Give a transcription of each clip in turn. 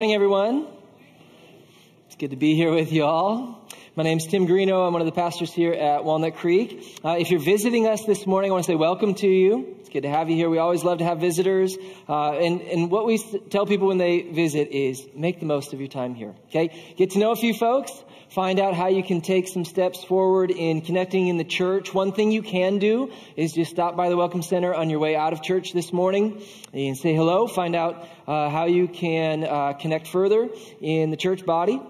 morning, everyone. It's good to be here with you all. My name's Tim Greeno. I'm one of the pastors here at Walnut Creek. Uh, if you're visiting us this morning, I want to say welcome to you. It's good to have you here. We always love to have visitors. Uh, and, and what we tell people when they visit is make the most of your time here. Okay? Get to know a few folks. Find out how you can take some steps forward in connecting in the church. One thing you can do is just stop by the Welcome Center on your way out of church this morning and say hello. Find out uh, how you can uh, connect further in the church body.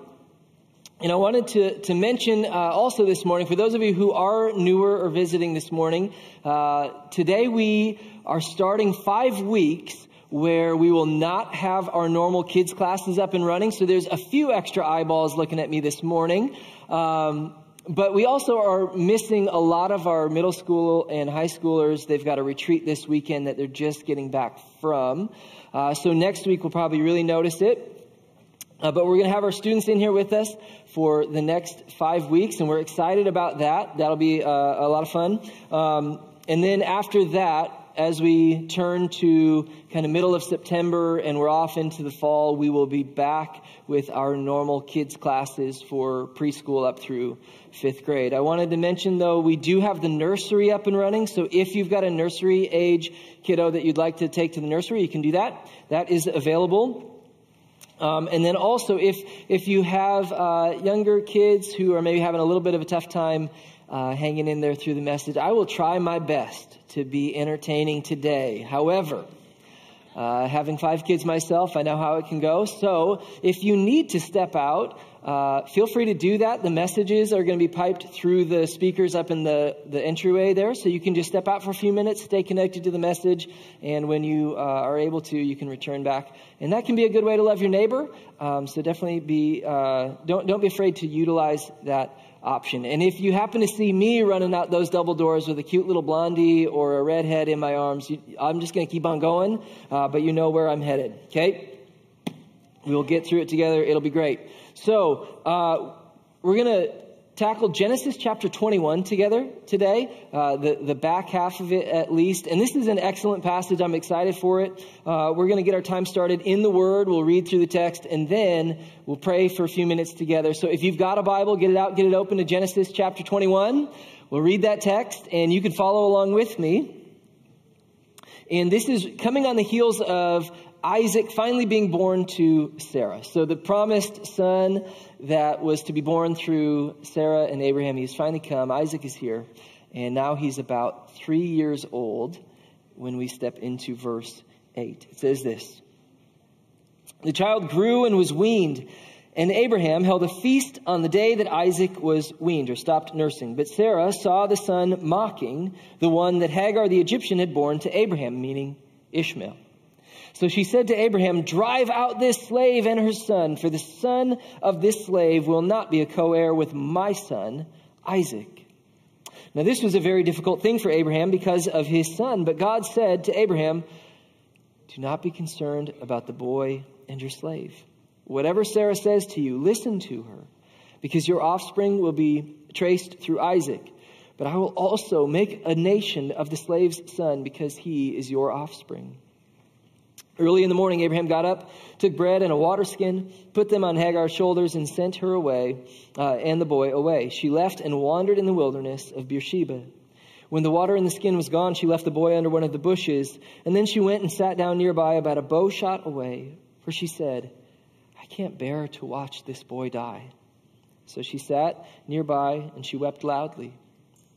And I wanted to, to mention uh, also this morning, for those of you who are newer or visiting this morning, uh, today we are starting five weeks where we will not have our normal kids classes up and running. So there's a few extra eyeballs looking at me this morning. Um, but we also are missing a lot of our middle school and high schoolers. They've got a retreat this weekend that they're just getting back from. Uh, so next week we'll probably really notice it. Uh, but we're going to have our students in here with us for the next five weeks, and we're excited about that. That'll be uh, a lot of fun. Um, and then after that, as we turn to kind of middle of September and we're off into the fall, we will be back with our normal kids classes for preschool up through fifth grade. I wanted to mention though, we do have the nursery up and running. So if you've got a nursery age kiddo that you'd like to take to the nursery, you can do that. That is available. Um, and then also, if if you have uh, younger kids who are maybe having a little bit of a tough time uh, hanging in there through the message, I will try my best to be entertaining today. However, uh, having five kids myself, I know how it can go. So, if you need to step out, uh, feel free to do that. The messages are going to be piped through the speakers up in the, the entryway there. So you can just step out for a few minutes, stay connected to the message, and when you uh, are able to, you can return back. And that can be a good way to love your neighbor. Um, so definitely be, uh, don't, don't be afraid to utilize that option. And if you happen to see me running out those double doors with a cute little blondie or a redhead in my arms, you, I'm just going to keep on going, uh, but you know where I'm headed. Okay? We'll get through it together. It'll be great. So, uh, we're going to tackle Genesis chapter 21 together today, uh, the, the back half of it at least. And this is an excellent passage. I'm excited for it. Uh, we're going to get our time started in the Word. We'll read through the text and then we'll pray for a few minutes together. So if you've got a Bible, get it out, get it open to Genesis chapter 21. We'll read that text and you can follow along with me. And this is coming on the heels of Isaac finally being born to Sarah. So the promised son that was to be born through Sarah and Abraham, he's finally come. Isaac is here. And now he's about three years old when we step into verse 8. It says this The child grew and was weaned. And Abraham held a feast on the day that Isaac was weaned or stopped nursing. But Sarah saw the son mocking the one that Hagar the Egyptian had borne to Abraham, meaning Ishmael. So she said to Abraham, Drive out this slave and her son, for the son of this slave will not be a co heir with my son, Isaac. Now, this was a very difficult thing for Abraham because of his son, but God said to Abraham, Do not be concerned about the boy and your slave. Whatever Sarah says to you, listen to her, because your offspring will be traced through Isaac. But I will also make a nation of the slave's son, because he is your offspring. Early in the morning, Abraham got up, took bread and a water skin, put them on Hagar's shoulders, and sent her away, uh, and the boy away. She left and wandered in the wilderness of Beersheba. When the water in the skin was gone, she left the boy under one of the bushes, and then she went and sat down nearby, about a bow shot away, for she said, I can't bear to watch this boy die. So she sat nearby, and she wept loudly.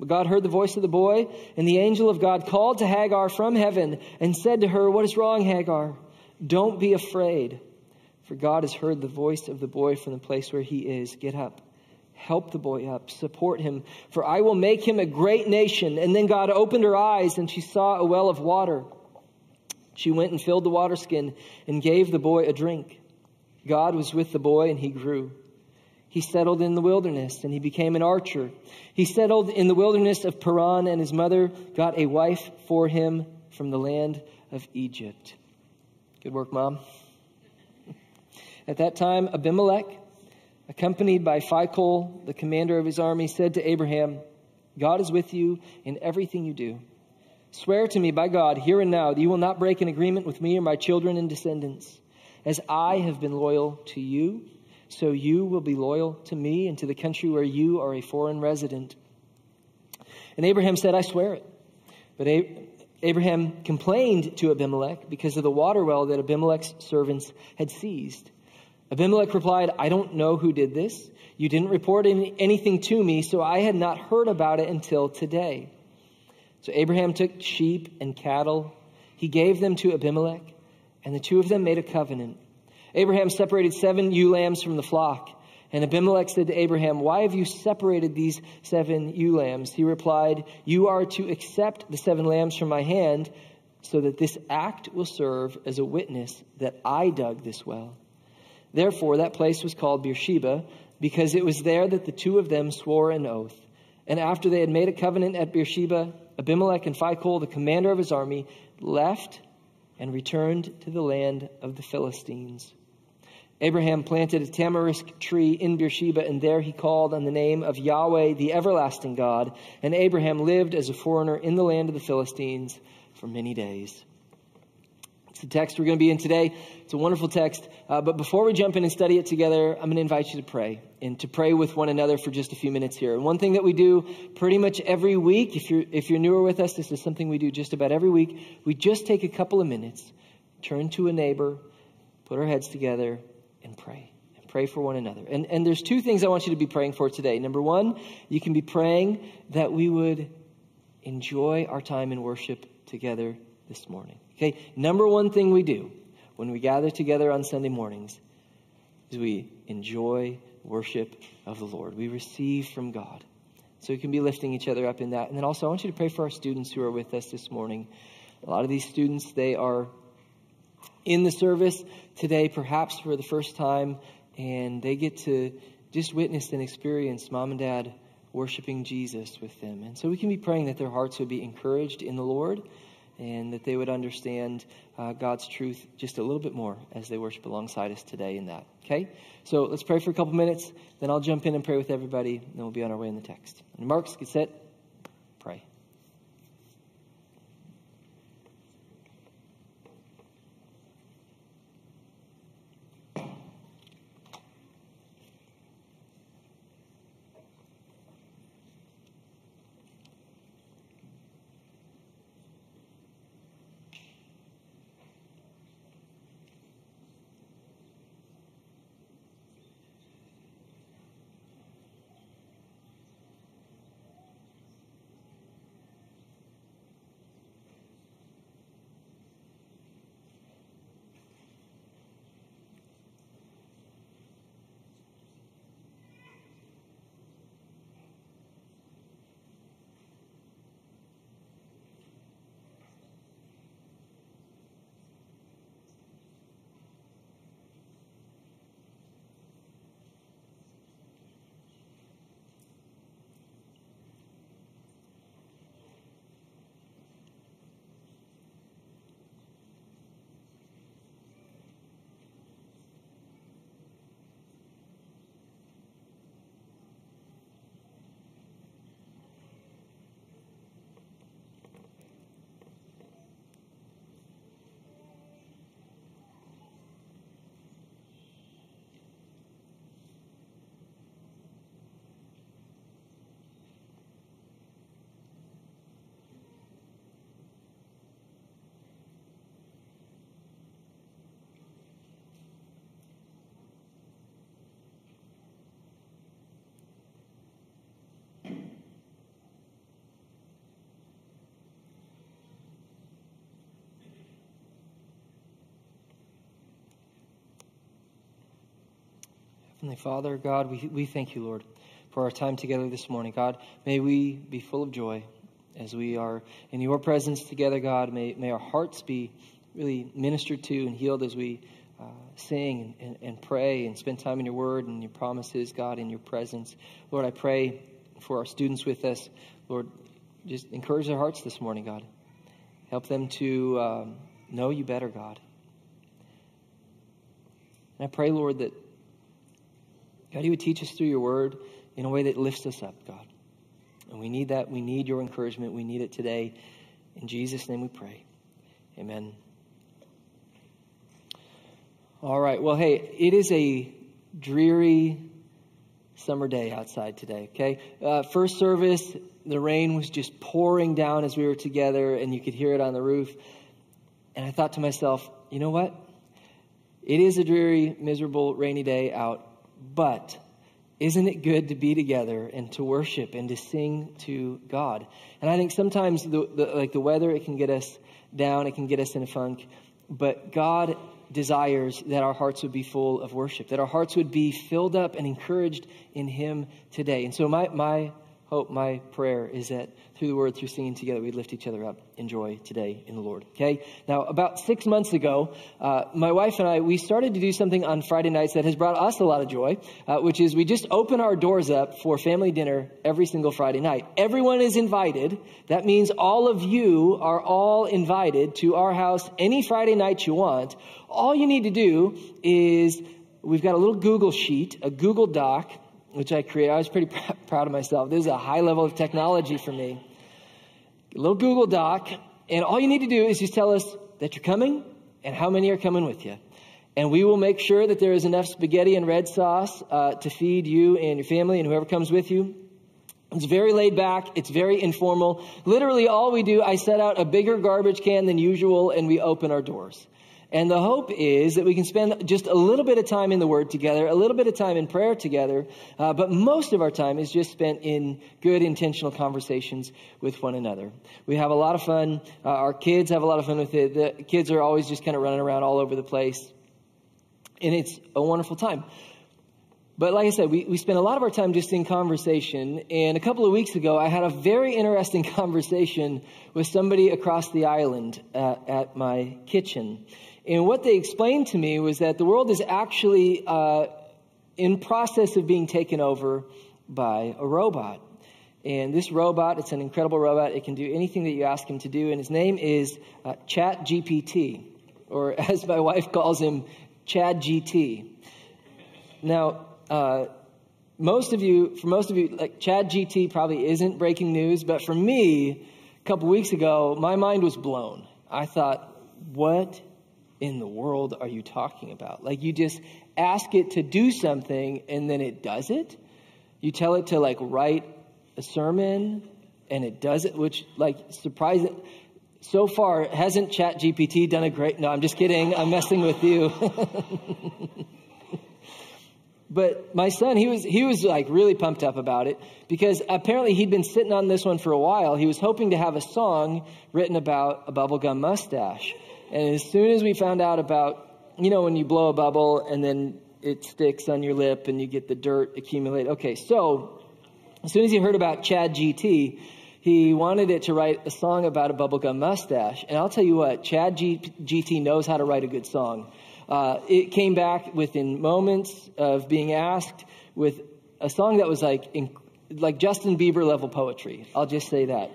But God heard the voice of the boy, and the angel of God called to Hagar from heaven and said to her, What is wrong, Hagar? Don't be afraid, for God has heard the voice of the boy from the place where he is. Get up. Help the boy up. Support him, for I will make him a great nation. And then God opened her eyes, and she saw a well of water. She went and filled the water skin and gave the boy a drink. God was with the boy, and he grew. He settled in the wilderness and he became an archer. He settled in the wilderness of Paran and his mother got a wife for him from the land of Egypt. Good work, Mom. At that time, Abimelech, accompanied by Phicol, the commander of his army, said to Abraham, God is with you in everything you do. Swear to me by God, here and now, that you will not break an agreement with me or my children and descendants. As I have been loyal to you, so you will be loyal to me and to the country where you are a foreign resident. And Abraham said, I swear it. But Abraham complained to Abimelech because of the water well that Abimelech's servants had seized. Abimelech replied, I don't know who did this. You didn't report anything to me, so I had not heard about it until today. So Abraham took sheep and cattle. He gave them to Abimelech, and the two of them made a covenant. Abraham separated seven ewe lambs from the flock. And Abimelech said to Abraham, Why have you separated these seven ewe lambs? He replied, You are to accept the seven lambs from my hand, so that this act will serve as a witness that I dug this well. Therefore, that place was called Beersheba, because it was there that the two of them swore an oath. And after they had made a covenant at Beersheba, Abimelech and Phicol, the commander of his army, left and returned to the land of the Philistines. Abraham planted a tamarisk tree in Beersheba, and there he called on the name of Yahweh, the everlasting God. And Abraham lived as a foreigner in the land of the Philistines for many days. It's the text we're going to be in today. It's a wonderful text. Uh, but before we jump in and study it together, I'm going to invite you to pray and to pray with one another for just a few minutes here. And one thing that we do pretty much every week, if you're, if you're newer with us, this is something we do just about every week. We just take a couple of minutes, turn to a neighbor, put our heads together, and pray. And pray for one another. And, and there's two things I want you to be praying for today. Number one, you can be praying that we would enjoy our time in worship together this morning. Okay, number one thing we do when we gather together on Sunday mornings is we enjoy worship of the Lord. We receive from God. So we can be lifting each other up in that. And then also, I want you to pray for our students who are with us this morning. A lot of these students, they are in the service today, perhaps for the first time, and they get to just witness and experience mom and dad worshiping Jesus with them. And so we can be praying that their hearts would be encouraged in the Lord and that they would understand uh, God's truth just a little bit more as they worship alongside us today in that. Okay? So let's pray for a couple minutes, then I'll jump in and pray with everybody, and then we'll be on our way in the text. And Marks, get set, Heavenly Father, God, we, we thank you, Lord, for our time together this morning. God, may we be full of joy as we are in your presence together, God. May, may our hearts be really ministered to and healed as we uh, sing and, and pray and spend time in your word and your promises, God, in your presence. Lord, I pray for our students with us. Lord, just encourage their hearts this morning, God. Help them to um, know you better, God. And I pray, Lord, that God, you would teach us through your word in a way that lifts us up, God. And we need that. We need your encouragement. We need it today. In Jesus' name we pray. Amen. All right. Well, hey, it is a dreary summer day outside today, okay? Uh, first service, the rain was just pouring down as we were together, and you could hear it on the roof. And I thought to myself, you know what? It is a dreary, miserable, rainy day out, but isn't it good to be together and to worship and to sing to God? And I think sometimes the, the, like the weather, it can get us down, it can get us in a funk, but God desires that our hearts would be full of worship, that our hearts would be filled up and encouraged in Him today. And so my, my hope, my prayer is that through the word, through singing together, we lift each other up in joy today in the Lord. Okay? Now, about six months ago, uh, my wife and I, we started to do something on Friday nights that has brought us a lot of joy, uh, which is we just open our doors up for family dinner every single Friday night. Everyone is invited. That means all of you are all invited to our house any Friday night you want. All you need to do is we've got a little Google sheet, a Google Doc, which I created. I was pretty pr- proud of myself. This is a high level of technology for me. A little Google Doc, and all you need to do is just tell us that you're coming and how many are coming with you. And we will make sure that there is enough spaghetti and red sauce uh, to feed you and your family and whoever comes with you. It's very laid back. It's very informal. Literally, all we do, I set out a bigger garbage can than usual and we open our doors. And the hope is that we can spend just a little bit of time in the Word together, a little bit of time in prayer together, uh, but most of our time is just spent in good, intentional conversations with one another. We have a lot of fun. Uh, our kids have a lot of fun with it. The kids are always just kind of running around all over the place. And it's a wonderful time. But like I said, we, we spend a lot of our time just in conversation. And a couple of weeks ago, I had a very interesting conversation with somebody across the island uh, at my kitchen. And what they explained to me was that the world is actually uh, in process of being taken over by a robot. And this robot, it's an incredible robot. It can do anything that you ask him to do. And his name is uh, Chat GPT, or as my wife calls him, Chad GT. Now, uh, most of you, for most of you, like Chad GT probably isn't breaking news, but for me, a couple weeks ago, my mind was blown. I thought, what in the world are you talking about? Like you just ask it to do something and then it does it. You tell it to like write a sermon and it does it, which like surprising. So far, hasn't Chat GPT done a great? No, I'm just kidding. I'm messing with you. but my son, he was he was like really pumped up about it because apparently he'd been sitting on this one for a while. He was hoping to have a song written about a bubblegum mustache. And as soon as we found out about, you know, when you blow a bubble and then it sticks on your lip and you get the dirt accumulate. Okay, so as soon as he heard about Chad GT, he wanted it to write a song about a bubblegum mustache. And I'll tell you what, Chad G- GT knows how to write a good song. Uh, it came back within moments of being asked with a song that was like, like Justin Bieber level poetry. I'll just say that.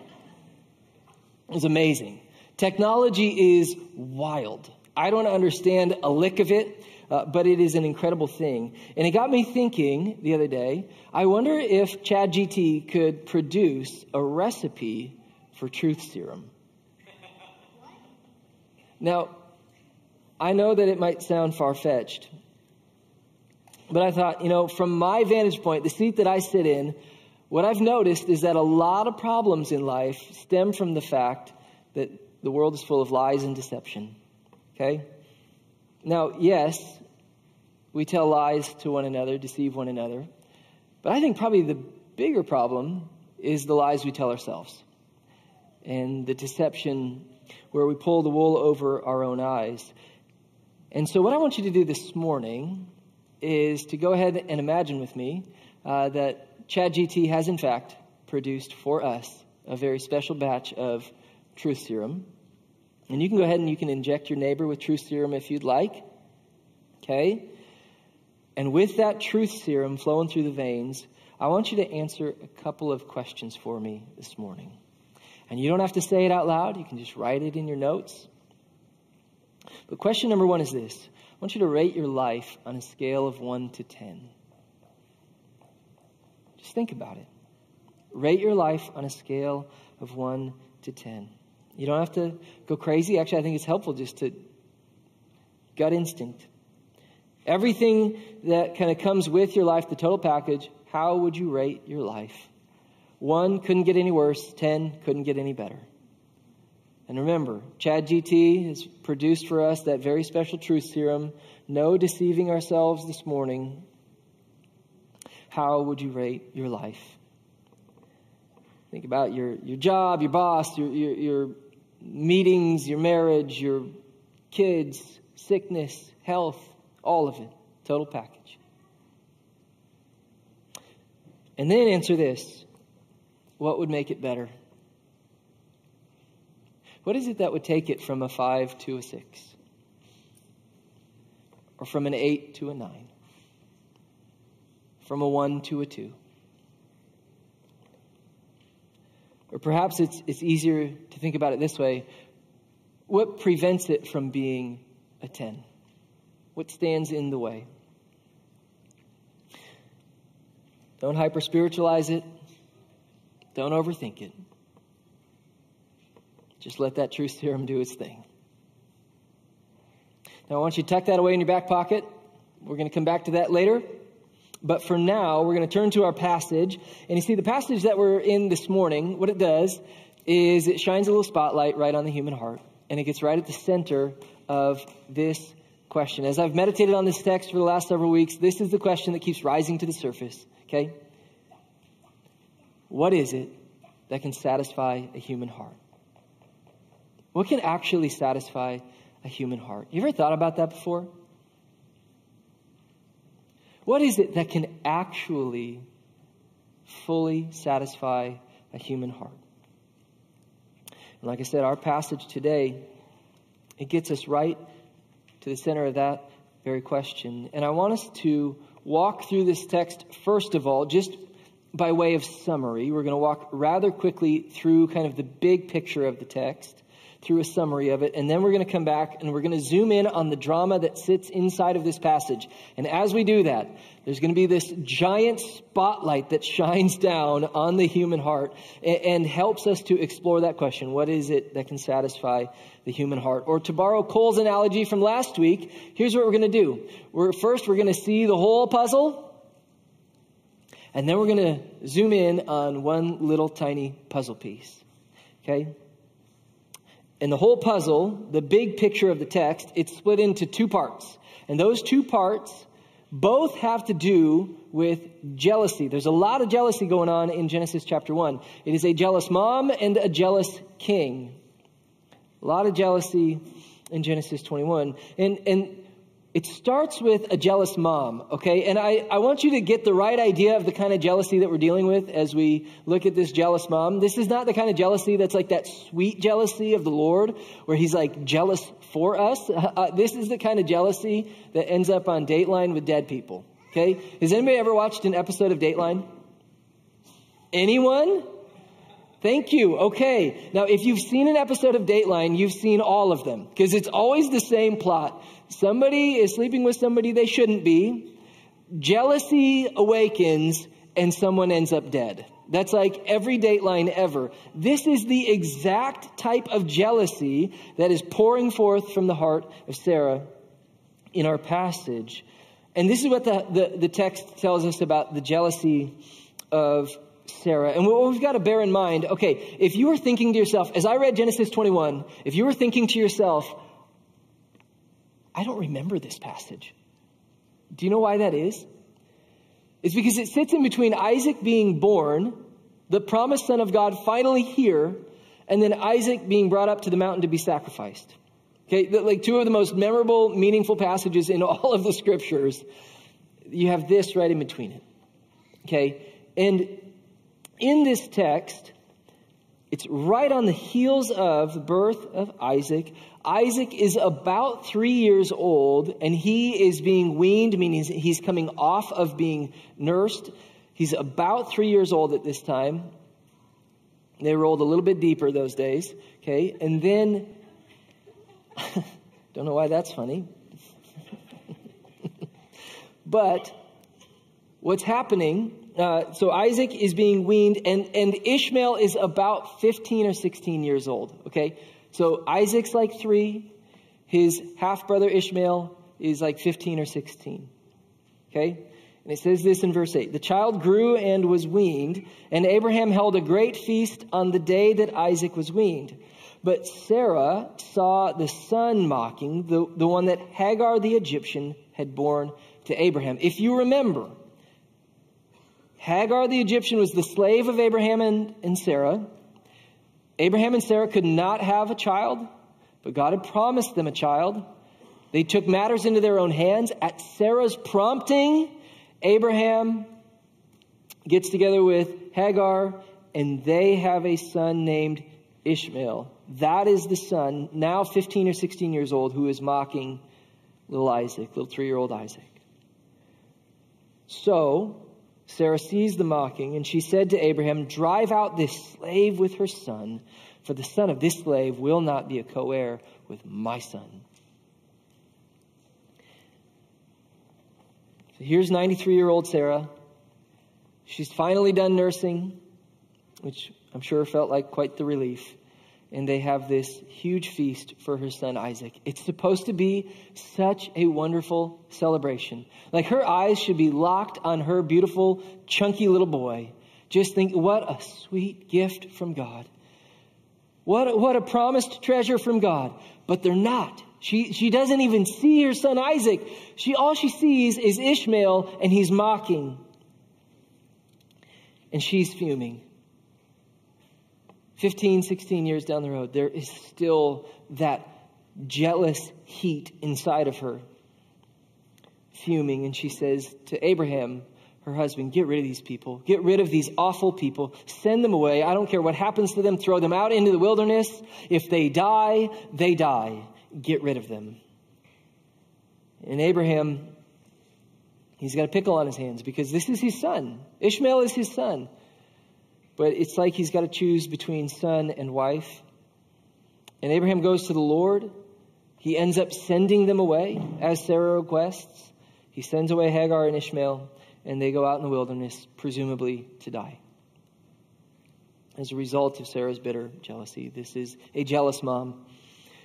It was amazing. Technology is wild. I don't understand a lick of it, uh, but it is an incredible thing. And it got me thinking the other day I wonder if ChatGT could produce a recipe for truth serum. Now, I know that it might sound far fetched, but I thought, you know, from my vantage point, the seat that I sit in, what I've noticed is that a lot of problems in life stem from the fact that the world is full of lies and deception. Okay? Now, yes, we tell lies to one another, deceive one another. But I think probably the bigger problem is the lies we tell ourselves and the deception where we pull the wool over our own eyes. And so, what I want you to do this morning is to go ahead and imagine with me uh, that ChatGT has, in fact, produced for us a very special batch of truth serum. And you can go ahead and you can inject your neighbor with truth serum if you'd like. Okay? And with that truth serum flowing through the veins, I want you to answer a couple of questions for me this morning. And you don't have to say it out loud, you can just write it in your notes. But question number one is this I want you to rate your life on a scale of 1 to 10. Just think about it. Rate your life on a scale of 1 to 10. You don't have to go crazy. Actually, I think it's helpful just to gut instinct. Everything that kind of comes with your life, the total package, how would you rate your life? One couldn't get any worse, 10 couldn't get any better. And remember, Chad GT has produced for us that very special truth serum. No deceiving ourselves this morning. How would you rate your life? Think about your, your job, your boss, your, your, your meetings, your marriage, your kids, sickness, health, all of it. Total package. And then answer this what would make it better? What is it that would take it from a 5 to a 6? Or from an 8 to a 9? From a 1 to a 2? Or perhaps it's, it's easier to think about it this way what prevents it from being a 10? What stands in the way? Don't hyper spiritualize it. Don't overthink it. Just let that truth serum do its thing. Now, I want you to tuck that away in your back pocket. We're going to come back to that later. But for now, we're going to turn to our passage. And you see, the passage that we're in this morning, what it does is it shines a little spotlight right on the human heart. And it gets right at the center of this question. As I've meditated on this text for the last several weeks, this is the question that keeps rising to the surface. Okay? What is it that can satisfy a human heart? What can actually satisfy a human heart? You ever thought about that before? What is it that can actually fully satisfy a human heart? And like I said, our passage today, it gets us right to the center of that very question. And I want us to walk through this text, first of all, just by way of summary. We're going to walk rather quickly through kind of the big picture of the text, through a summary of it, and then we're going to come back and we're going to zoom in on the drama that sits inside of this passage. And as we do that, there's going to be this giant spotlight that shines down on the human heart and, and helps us to explore that question. What is it that can satisfy the human heart? Or to borrow Cole's analogy from last week, here's what we're going to do. We're, first, we're going to see the whole puzzle and then we're going to zoom in on one little tiny puzzle piece. Okay? And the whole puzzle, the big picture of the text, it's split into two parts. And those two parts both have to do with jealousy. There's a lot of jealousy going on in Genesis chapter 1. It is a jealous mom and a jealous king. A lot of jealousy in Genesis 21. And, and it starts with a jealous mom, okay? And I, I want you to get the right idea of the kind of jealousy that we're dealing with as we look at this jealous mom. This is not the kind of jealousy that's like that sweet jealousy of the Lord, where he's like jealous for us. Uh, this is the kind of jealousy that ends up on Dateline with dead people, okay? Has anybody ever watched an episode of Dateline? Anyone? Thank you. Okay. Now, if you've seen an episode of Dateline, you've seen all of them because it's always the same plot. Somebody is sleeping with somebody they shouldn't be. Jealousy awakens and someone ends up dead. That's like every Dateline ever. This is the exact type of jealousy that is pouring forth from the heart of Sarah in our passage. And this is what the, the, the text tells us about the jealousy of Sarah. And what we've got to bear in mind, okay, if you were thinking to yourself, as I read Genesis 21, if you were thinking to yourself, I don't remember this passage. Do you know why that is? It's because it sits in between Isaac being born, the promised son of God finally here, and then Isaac being brought up to the mountain to be sacrificed. Okay, like two of the most memorable, meaningful passages in all of the scriptures. You have this right in between it. Okay, and in this text, it's right on the heels of the birth of Isaac. Isaac is about three years old and he is being weaned, meaning he's coming off of being nursed. He's about three years old at this time. They rolled a little bit deeper those days, okay? And then, don't know why that's funny. but what's happening uh, so Isaac is being weaned, and, and Ishmael is about 15 or 16 years old. Okay? So Isaac's like three, his half brother Ishmael is like 15 or 16. Okay? And it says this in verse 8 The child grew and was weaned, and Abraham held a great feast on the day that Isaac was weaned. But Sarah saw the son mocking, the, the one that Hagar the Egyptian had borne to Abraham. If you remember, Hagar the Egyptian was the slave of Abraham and, and Sarah. Abraham and Sarah could not have a child, but God had promised them a child. They took matters into their own hands. At Sarah's prompting, Abraham gets together with Hagar, and they have a son named Ishmael. That is the son, now 15 or 16 years old, who is mocking little Isaac, little three year old Isaac. So, Sarah sees the mocking, and she said to Abraham, Drive out this slave with her son, for the son of this slave will not be a co heir with my son. So here's 93 year old Sarah. She's finally done nursing, which I'm sure felt like quite the relief and they have this huge feast for her son Isaac. It's supposed to be such a wonderful celebration. Like her eyes should be locked on her beautiful, chunky little boy. Just think, what a sweet gift from God. What, what a promised treasure from God. But they're not. She, she doesn't even see her son Isaac. She, all she sees is Ishmael and he's mocking. And she's fuming. 15, 16 years down the road, there is still that jealous heat inside of her, fuming. And she says to Abraham, her husband, Get rid of these people. Get rid of these awful people. Send them away. I don't care what happens to them. Throw them out into the wilderness. If they die, they die. Get rid of them. And Abraham, he's got a pickle on his hands because this is his son. Ishmael is his son. But it's like he's got to choose between son and wife. And Abraham goes to the Lord. He ends up sending them away, as Sarah requests. He sends away Hagar and Ishmael, and they go out in the wilderness, presumably to die. As a result of Sarah's bitter jealousy. This is a jealous mom.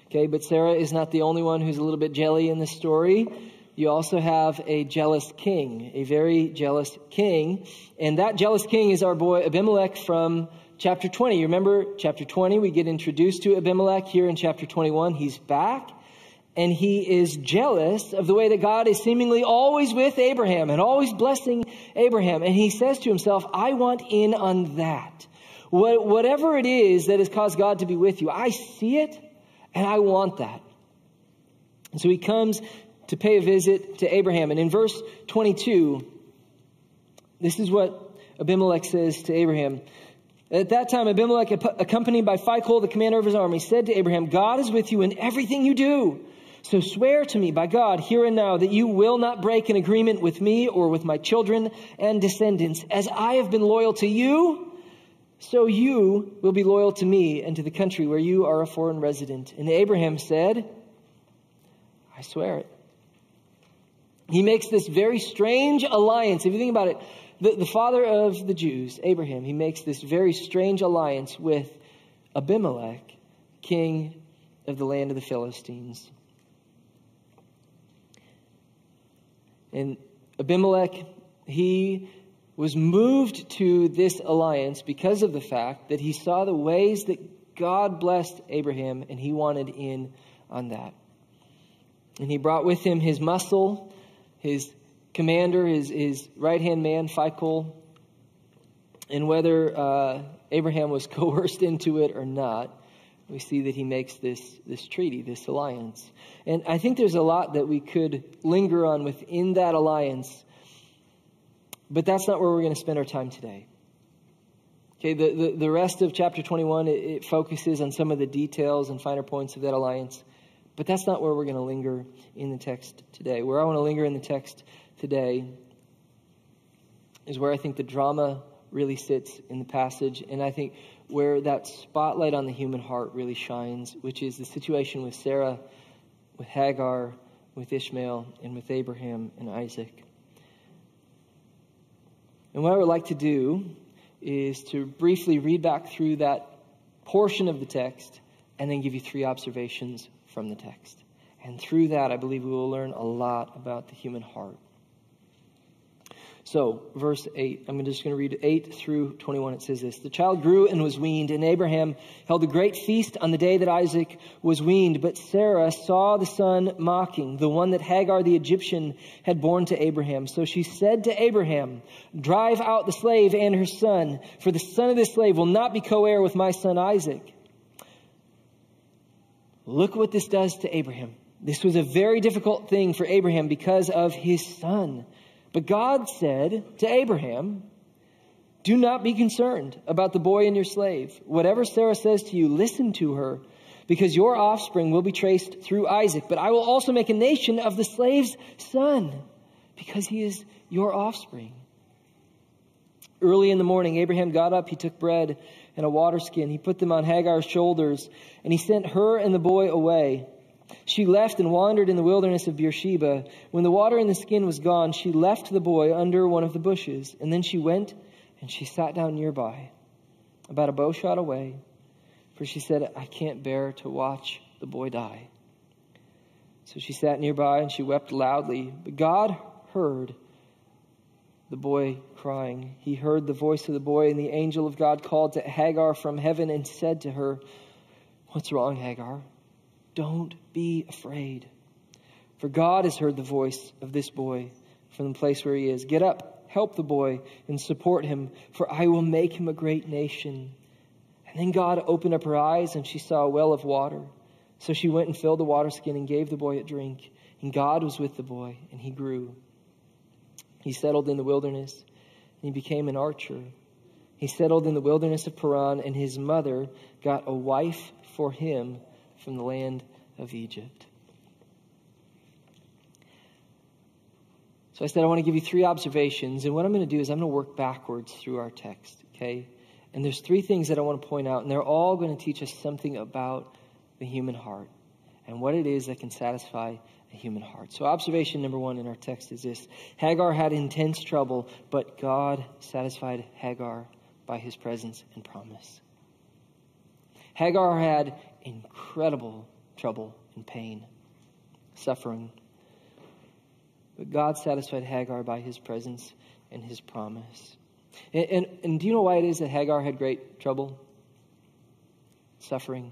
Okay, but Sarah is not the only one who's a little bit jelly in this story you also have a jealous king, a very jealous king. And that jealous king is our boy Abimelech from chapter 20. You remember chapter 20, we get introduced to Abimelech here in chapter 21. He's back and he is jealous of the way that God is seemingly always with Abraham and always blessing Abraham. And he says to himself, I want in on that. whatever it is that has caused God to be with you, I see it and I want that. And so he comes to pay a visit to Abraham. And in verse 22, this is what Abimelech says to Abraham. At that time, Abimelech, accompanied by Phicol, the commander of his army, said to Abraham, God is with you in everything you do. So swear to me by God here and now that you will not break an agreement with me or with my children and descendants. As I have been loyal to you, so you will be loyal to me and to the country where you are a foreign resident. And Abraham said, I swear it. He makes this very strange alliance. If you think about it, the, the father of the Jews, Abraham, he makes this very strange alliance with Abimelech, king of the land of the Philistines. And Abimelech, he was moved to this alliance because of the fact that he saw the ways that God blessed Abraham and he wanted in on that. And he brought with him his muscle his commander, his, his right hand man, Phicol, and whether uh, Abraham was coerced into it or not, we see that he makes this, this treaty, this alliance. And I think there's a lot that we could linger on within that alliance, but that's not where we're going to spend our time today. Okay, the, the, the rest of chapter 21, it, it focuses on some of the details and finer points of that alliance. But that's not where we're going to linger in the text today. Where I want to linger in the text today is where I think the drama really sits in the passage, and I think where that spotlight on the human heart really shines, which is the situation with Sarah, with Hagar, with Ishmael, and with Abraham and Isaac. And what I would like to do is to briefly read back through that portion of the text and then give you three observations from the text. And through that, I believe we will learn a lot about the human heart. So, verse 8, I'm just going to read 8 through 21. It says this The child grew and was weaned, and Abraham held a great feast on the day that Isaac was weaned. But Sarah saw the son mocking, the one that Hagar the Egyptian had borne to Abraham. So she said to Abraham, Drive out the slave and her son, for the son of this slave will not be co heir with my son Isaac. Look what this does to Abraham. This was a very difficult thing for Abraham because of his son. But God said to Abraham, Do not be concerned about the boy and your slave. Whatever Sarah says to you, listen to her, because your offspring will be traced through Isaac. But I will also make a nation of the slave's son, because he is your offspring. Early in the morning, Abraham got up. He took bread and a water skin. He put them on Hagar's shoulders, and he sent her and the boy away. She left and wandered in the wilderness of Beersheba. When the water in the skin was gone, she left the boy under one of the bushes, and then she went and she sat down nearby, about a bow shot away, for she said, I can't bear to watch the boy die. So she sat nearby and she wept loudly. But God heard the boy crying. He heard the voice of the boy, and the angel of God called to Hagar from heaven and said to her, What's wrong, Hagar? Don't be afraid. For God has heard the voice of this boy from the place where he is. Get up, help the boy, and support him, for I will make him a great nation. And then God opened up her eyes, and she saw a well of water. So she went and filled the water skin and gave the boy a drink. And God was with the boy, and he grew. He settled in the wilderness, and he became an archer. He settled in the wilderness of Paran, and his mother got a wife for him from the land of Egypt. So I said, I want to give you three observations. And what I'm going to do is I'm going to work backwards through our text, okay? And there's three things that I want to point out, and they're all going to teach us something about the human heart and what it is that can satisfy human heart. So, observation number one in our text is this Hagar had intense trouble, but God satisfied Hagar by his presence and promise. Hagar had incredible trouble and pain, suffering. But God satisfied Hagar by his presence and his promise. And, and, and, do you know why it is that Hagar had great trouble? Suffering.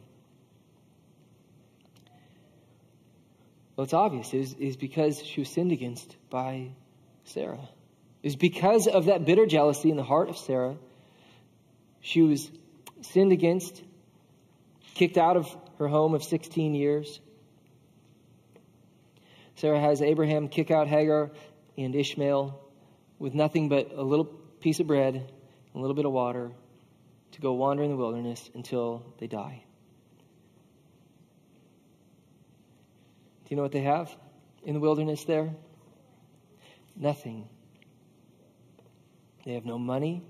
Well, it's obvious. It is because she was sinned against by Sarah. Was because of that bitter jealousy in the heart of Sarah. She was sinned against kicked out of her home of 16 years. Sarah has Abraham kick out Hagar and Ishmael with nothing but a little piece of bread, a little bit of water to go wander in the wilderness until they die. You know what they have in the wilderness there? Nothing. They have no money.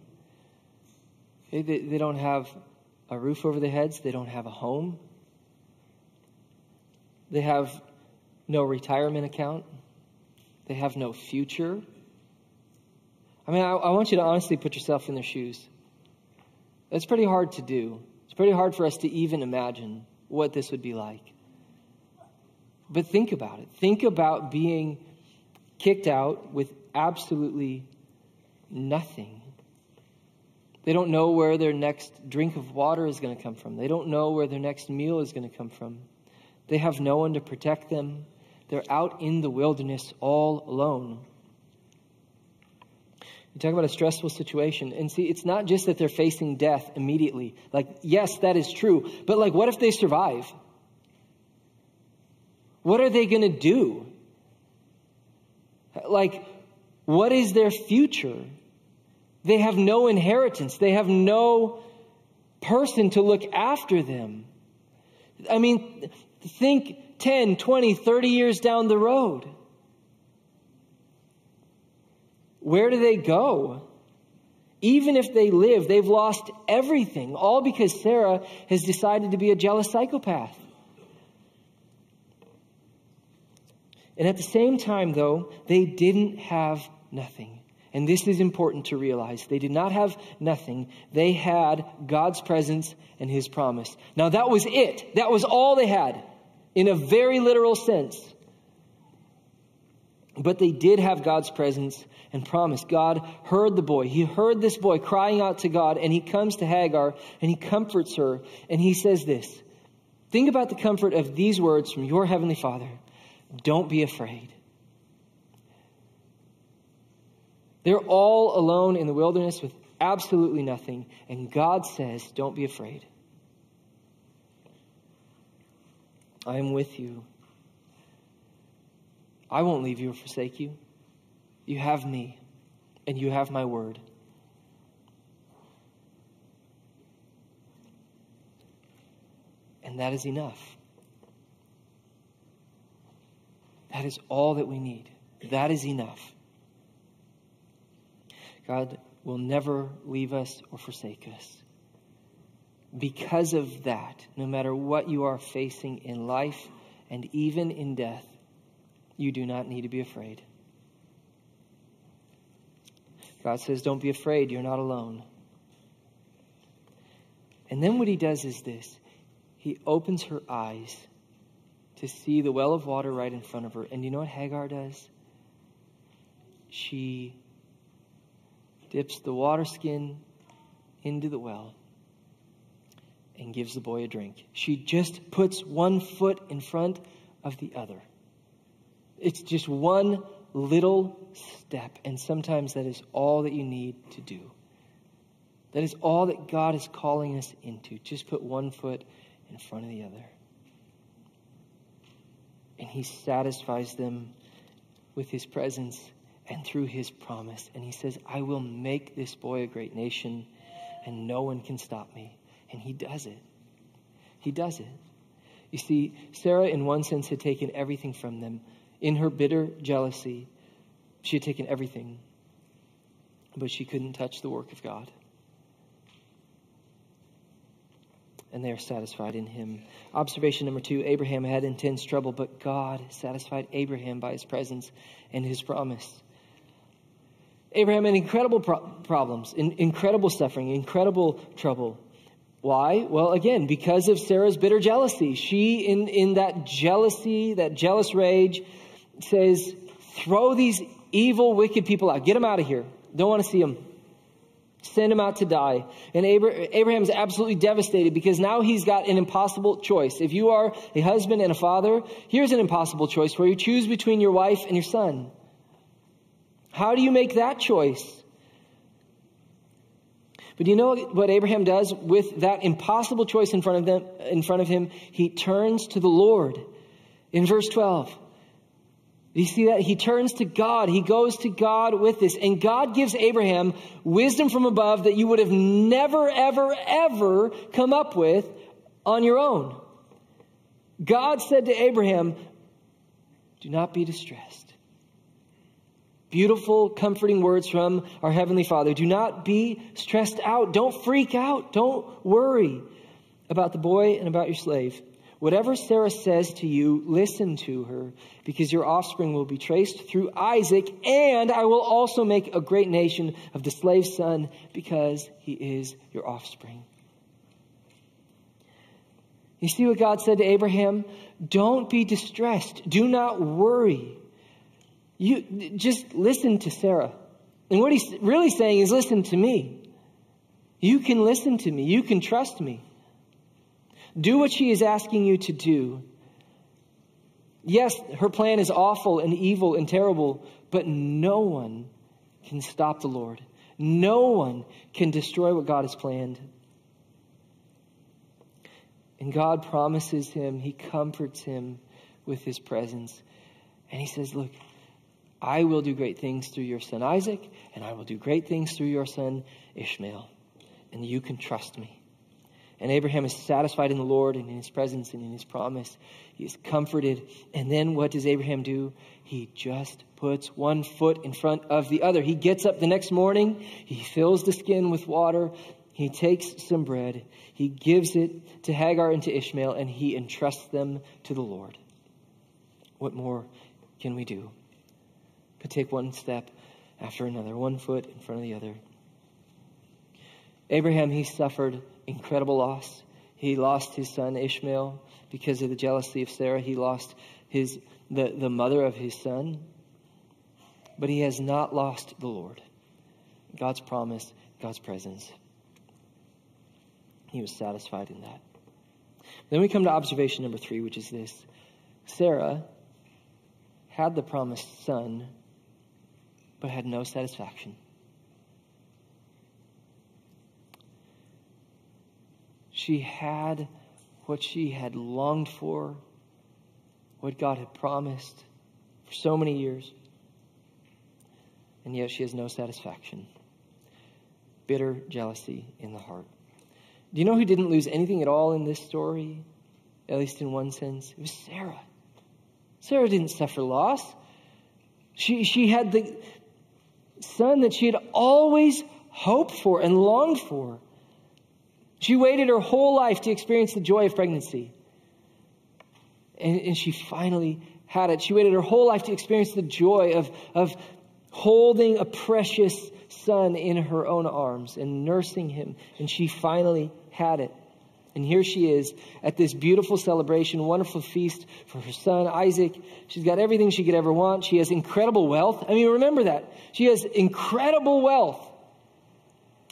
They, they, they don't have a roof over their heads. They don't have a home. They have no retirement account. They have no future. I mean, I, I, want you to honestly put yourself in their shoes. That's pretty hard to do. It's pretty hard for us to even imagine what this would be like. But think about it. Think about being kicked out with absolutely nothing. They don't know where their next drink of water is going to come from. They don't know where their next meal is going to come from. They have no one to protect them. They're out in the wilderness all alone. You talk about a stressful situation. And see, it's not just that they're facing death immediately. Like, yes, that is true. But, like, what if they survive? What are they going to do? Like, what is their future? They have no inheritance. They have no person to look after them. I mean, think 10, 20, 30 years down the road. Where do they go? Even if they live, they've lost everything, all because Sarah has decided to be a jealous psychopath. And at the same time, though, they didn't have nothing. And this is important to realize. They did not have nothing. They had God's presence and His promise. Now that was it. That was all they had. in a very literal sense. But they did have God's presence and promise. God heard the boy. He heard this boy crying out to God, and he comes to Hagar and he comforts her, and he says this Think about the comfort of these words from your heavenly Father. Don't be afraid. They're all alone in the wilderness with absolutely nothing, and God says, Don't be afraid. I am with you. I won't leave you or forsake you. You have me, and you have my word. And that is enough. That is all that we need. That is enough. God will never leave us or forsake us. Because of that, no matter what you are facing in life and even in death, you do not need to be afraid. God says, Don't be afraid, you're not alone. And then what he does is this he opens her eyes to see the well of water right in front of her. And you know what Hagar does? She dips the water skin into the well and gives the boy a drink. She just puts one foot in front of the other. It's just one little step, and sometimes that is all that you need to do. That is all that God is calling us into. Just put one foot in front of the other. And He satisfies them with His presence and through His promise. And He says, I will make this boy a great nation, and no one can stop me. And He does it. He does it. You see, Sarah, in one sense, had taken everything from them. In her bitter jealousy, she had taken everything, but she couldn't touch the work of God. And they are satisfied in him. Observation number two Abraham had intense trouble, but God satisfied Abraham by his presence and his promise. Abraham had incredible pro- problems, in, incredible suffering, incredible trouble. Why? Well, again, because of Sarah's bitter jealousy. She, in, in that jealousy, that jealous rage, says, Throw these evil, wicked people out. Get them out of here. Don't want to see them. Send him out to die. And Abraham's absolutely devastated because now he's got an impossible choice. If you are a husband and a father, here's an impossible choice where you choose between your wife and your son. How do you make that choice? But you know what Abraham does with that impossible choice in front of them in front of him? He turns to the Lord. In verse 12, you see that? He turns to God. He goes to God with this. And God gives Abraham wisdom from above that you would have never, ever, ever come up with on your own. God said to Abraham, Do not be distressed. Beautiful, comforting words from our Heavenly Father. Do not be stressed out. Don't freak out. Don't worry about the boy and about your slave. Whatever Sarah says to you, listen to her, because your offspring will be traced through Isaac, and I will also make a great nation of the slave son, because he is your offspring. You see what God said to Abraham? Don't be distressed. Do not worry. You just listen to Sarah. And what he's really saying is listen to me. You can listen to me. You can trust me. Do what she is asking you to do. Yes, her plan is awful and evil and terrible, but no one can stop the Lord. No one can destroy what God has planned. And God promises him, He comforts him with His presence. And He says, Look, I will do great things through your son Isaac, and I will do great things through your son Ishmael. And you can trust me. And Abraham is satisfied in the Lord and in his presence and in his promise. He is comforted. And then what does Abraham do? He just puts one foot in front of the other. He gets up the next morning, he fills the skin with water, he takes some bread, he gives it to Hagar and to Ishmael, and he entrusts them to the Lord. What more can we do? But take one step after another, one foot in front of the other. Abraham, he suffered incredible loss. He lost his son Ishmael because of the jealousy of Sarah. He lost his, the, the mother of his son. But he has not lost the Lord. God's promise, God's presence. He was satisfied in that. Then we come to observation number three, which is this Sarah had the promised son, but had no satisfaction. She had what she had longed for, what God had promised for so many years, and yet she has no satisfaction. Bitter jealousy in the heart. Do you know who didn't lose anything at all in this story? At least in one sense? It was Sarah. Sarah didn't suffer loss. She, she had the son that she had always hoped for and longed for. She waited her whole life to experience the joy of pregnancy. And, and she finally had it. She waited her whole life to experience the joy of, of holding a precious son in her own arms and nursing him. And she finally had it. And here she is at this beautiful celebration, wonderful feast for her son, Isaac. She's got everything she could ever want. She has incredible wealth. I mean, remember that. She has incredible wealth,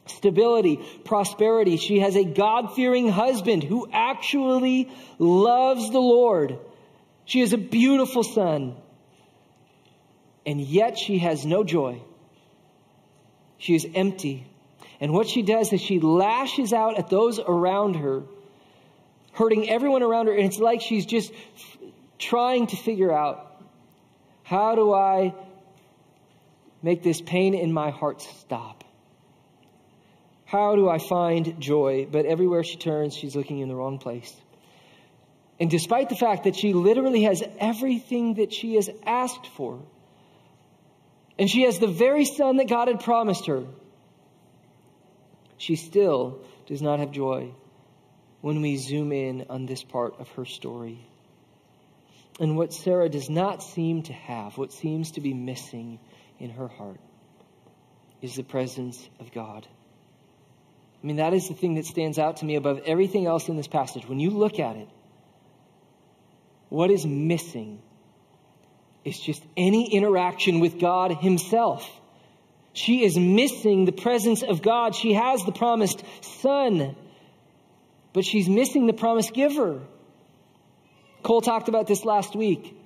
stability, prosperity. She has a God fearing husband who actually loves the Lord. She has a beautiful son. And yet she has no joy. She is empty. And what she does is she lashes out at those around her, hurting everyone around her. And it's like she's just trying to figure out how do I make this pain in my heart stop? How do I find joy? But everywhere she turns, she's looking in the wrong place. And despite the fact that she literally has everything that she has asked for, and she has the very son that God had promised her, she still does not have joy when we zoom in on this part of her story. And what Sarah does not seem to have, what seems to be missing in her heart, is the presence of God. I mean, that is the thing that stands out to me above everything else in this passage. When you look at it, what is missing is just any interaction with God Himself. She is missing the presence of God. She has the promised son, but she's missing the promised giver. Cole talked about this last week.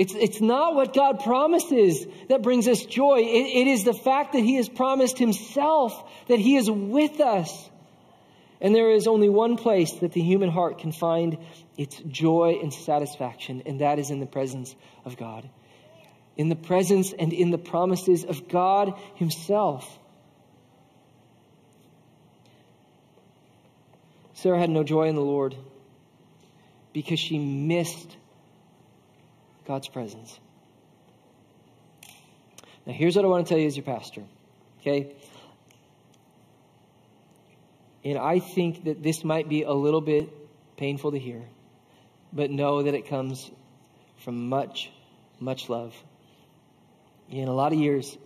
It's, it's not what God promises that brings us joy. It, it is the fact that He has promised Himself that He is with us. And there is only one place that the human heart can find its joy and satisfaction, and that is in the presence of God in the presence and in the promises of God Himself. Sarah had no joy in the Lord because she missed God's presence. Now, here's what I want to tell you as your pastor, okay? And I think that this might be a little bit painful to hear, but know that it comes from much, much love in a lot of years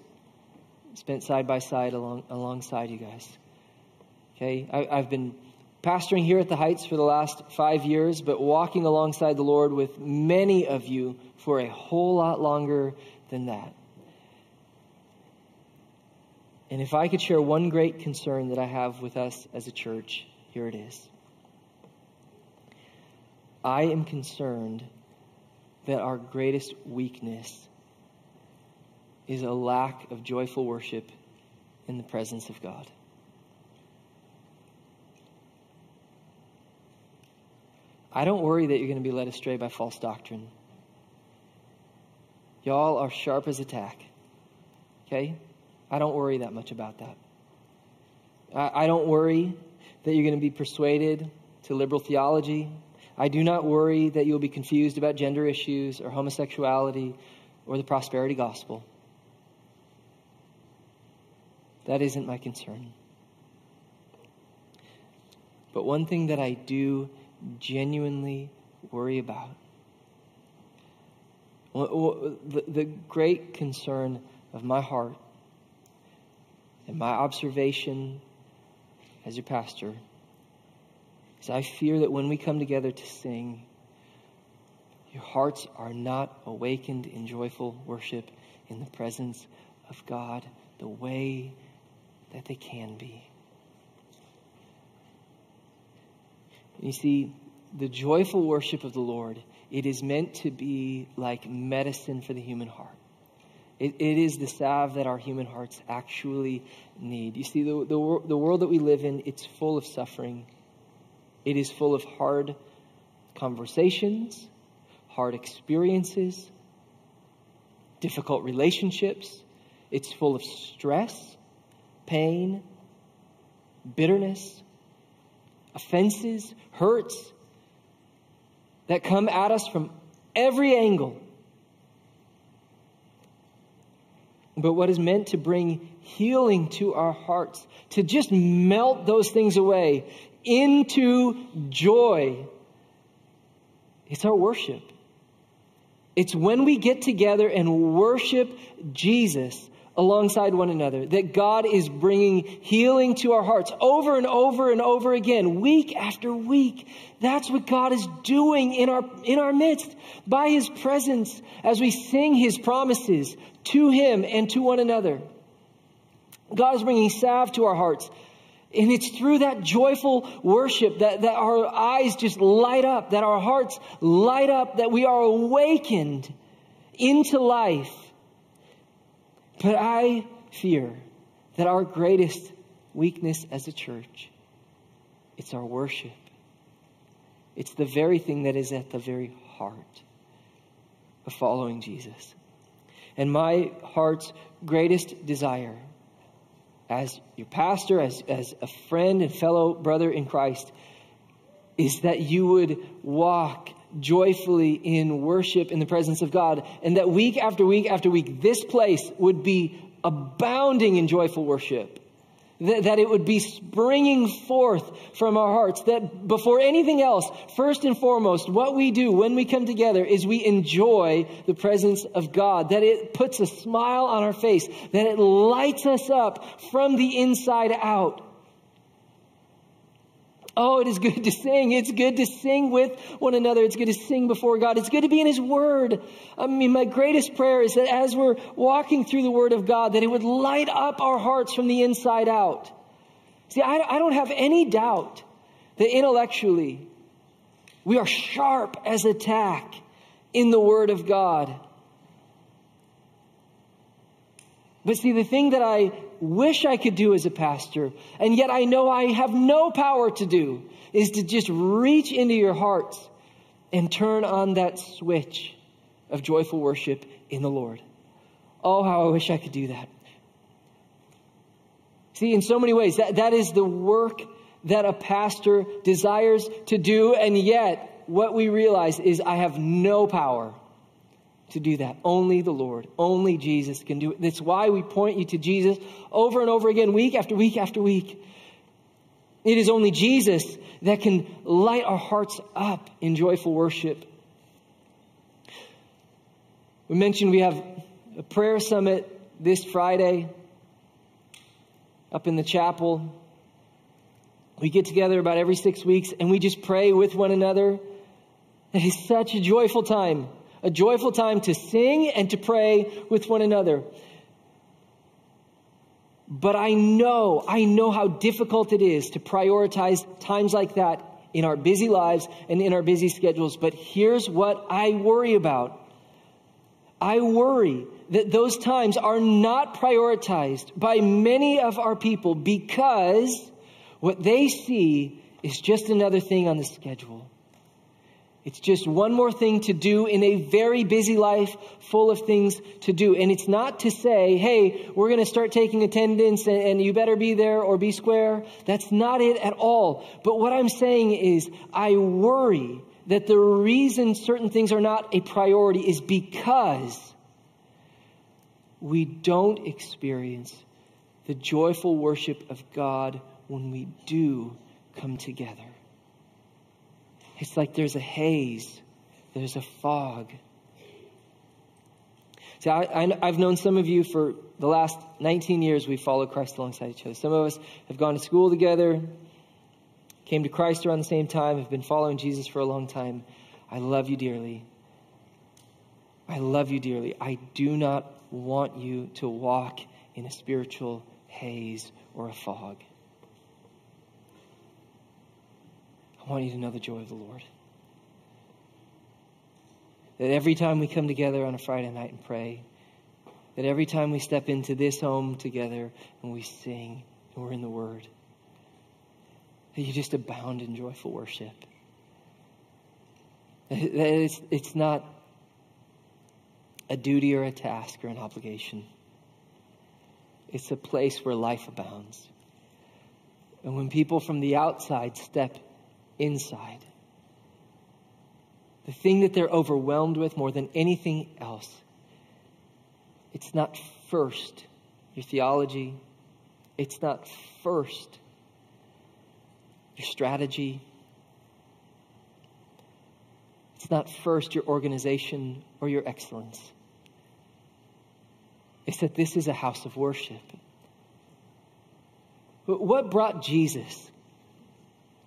spent side by side along, alongside you guys. Okay, I, I've been pastoring here at the Heights for the last five years, but walking alongside the Lord with many of you for a whole lot longer than that. And if I could share one great concern that I have with us as a church, here it is. I am concerned that our greatest weakness is a lack of joyful worship in the presence of God. I don't worry that you're going to be led astray by false doctrine. Y'all are sharp as a tack. Okay? I don't worry that much about that. I, I don't worry that you're going to be persuaded to liberal theology. I do not worry that you'll be confused about gender issues or homosexuality or the prosperity gospel. That isn't my concern. But one thing that I do genuinely worry about the, the great concern of my heart and my observation as your pastor is I fear that when we come together to sing, your hearts are not awakened in joyful worship in the presence of God the way that they can be. You see, the joyful worship of the Lord, it is meant to be like medicine for the human heart. It, it is the salve that our human hearts actually need. You see, the, the, the world that we live in, it's full of suffering. It is full of hard conversations, hard experiences, difficult relationships. It's full of stress, pain, bitterness, offenses, hurts that come at us from every angle. But what is meant to bring healing to our hearts, to just melt those things away into joy, it's our worship. It's when we get together and worship Jesus alongside one another that God is bringing healing to our hearts over and over and over again, week after week. That's what God is doing in our, in our midst by His presence as we sing His promises to Him and to one another. God is bringing salve to our hearts. And it's through that joyful worship that, that our eyes just light up, that our hearts light up, that we are awakened into life. But I fear that our greatest weakness as a church, it's our worship. It's the very thing that is at the very heart of following Jesus. And my heart's greatest desire as your pastor, as, as a friend and fellow brother in Christ, is that you would walk joyfully in worship in the presence of God, and that week after week after week, this place would be abounding in joyful worship that, it would be springing forth from our hearts. That before anything else, first and foremost, what we do when we come together is we enjoy the presence of God. That it puts a smile on our face. That it lights us up from the inside out. Oh, it is good to sing. It's good to sing with one another. It's good to sing before God. It's good to be in His Word. I mean, my greatest prayer is that as we're walking through the Word of God, that it would light up our hearts from the inside out. See, I, I don't have any doubt that intellectually we are sharp as a tack in the Word of God. But see, the thing that I wish I could do as a pastor, and yet I know I have no power to do, is to just reach into your hearts and turn on that switch of joyful worship in the Lord. Oh, how I wish I could do that. See, in so many ways, that, that is the work that a pastor desires to do, and yet what we realize is I have no power to do that. Only the Lord, only Jesus can do it. That's why we point you to Jesus over and over again, week after week after week. It is only Jesus that can light our hearts up in joyful worship. We mentioned we have a prayer summit this Friday up in the chapel. We get together about every six weeks and we just pray with one another. It is such a joyful time a joyful time to sing and to pray with one another. But I know, I know how difficult it is to prioritize times like that in our busy lives and in our busy schedules. But here's what I worry about. I worry that those times are not prioritized by many of our people because what they see is just another thing on the schedule. It's just one more thing to do in a very busy life full of things to do. And it's not to say, hey, we're going to start taking attendance and, and, you better be there or be square. That's not it at all. But what I'm saying is, I worry that the reason certain things are not a priority is because we don't experience the joyful worship of God when we do come together. It's like there's a haze, there's a fog. See, I, have known some of you for the last 19 years we've followed Christ alongside each other. Some of us have gone to school together. came to Christ around the same time, have been following Jesus for a long time, I love you dearly. I love you dearly. I do not want you to walk in a spiritual haze or a fog. I want you to know the joy of the Lord. That every time we come together on a Friday night and pray, that every time we step into this home together and we sing and we're in the Word, that you just abound in joyful worship. That it's, it's not a duty or a task or an obligation. It's a place where life abounds. And when people from the outside step inside, the thing that they're overwhelmed with more than anything else, it's not first your theology, it's not first your strategy, it's not first your organization or your excellence. It's that this is a house of worship. What brought Jesus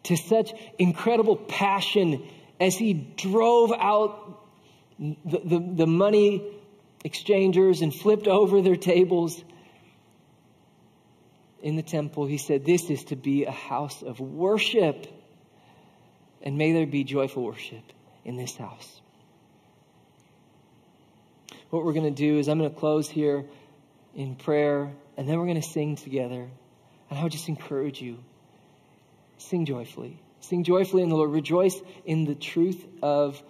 to such incredible passion as he drove out the, the, the, money exchangers and flipped over their tables in the temple? He said, This is to be a house of worship. And may there be joyful worship in this house. What we're going to do is I'm going to close here in prayer, and then we're going to sing together. And I would just encourage you sing joyfully. Sing joyfully in the Lord. Rejoice in the truth of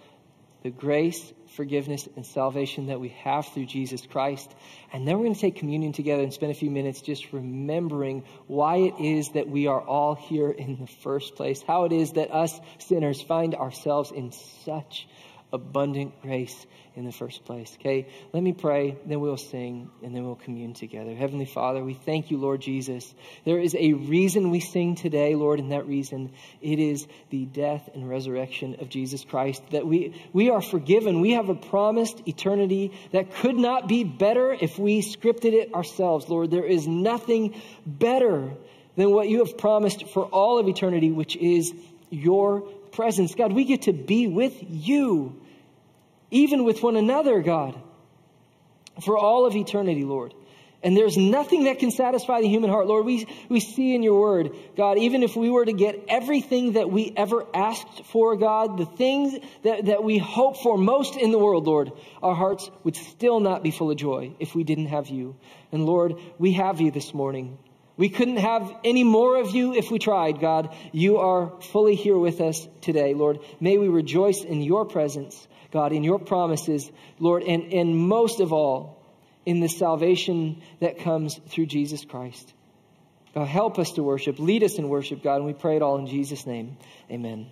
the grace, forgiveness, and salvation that we have through Jesus Christ. And then we're going to take communion together and spend a few minutes just remembering why it is that we are all here in the first place, how it is that us sinners find ourselves in such abundant grace in the first place. Okay, let me pray, then we'll sing, and then we'll commune together. Heavenly Father, we thank you, Lord Jesus. There is a reason we sing today, Lord, and that reason it is the death and resurrection of Jesus Christ. That we we are forgiven. We have a promised eternity that could not be better if we scripted it ourselves, Lord. There is nothing better than what you have promised for all of eternity, which is your presence. God, we get to be with you even with one another, God, for all of eternity, Lord. And there's nothing that can satisfy the human heart. Lord, we, we see in your word, God, even if we were to get everything that we ever asked for, God, the things that, that we hope for most in the world, Lord, our hearts would still not be full of joy if we didn't have you. And Lord, we have you this morning. We couldn't have any more of you if we tried, God. You are fully here with us today, Lord. May we rejoice in your presence. God, in your promises, Lord, and, and most of all, in the salvation that comes through Jesus Christ. God, help us to worship. Lead us in worship, God, and we pray it all in Jesus' name. Amen.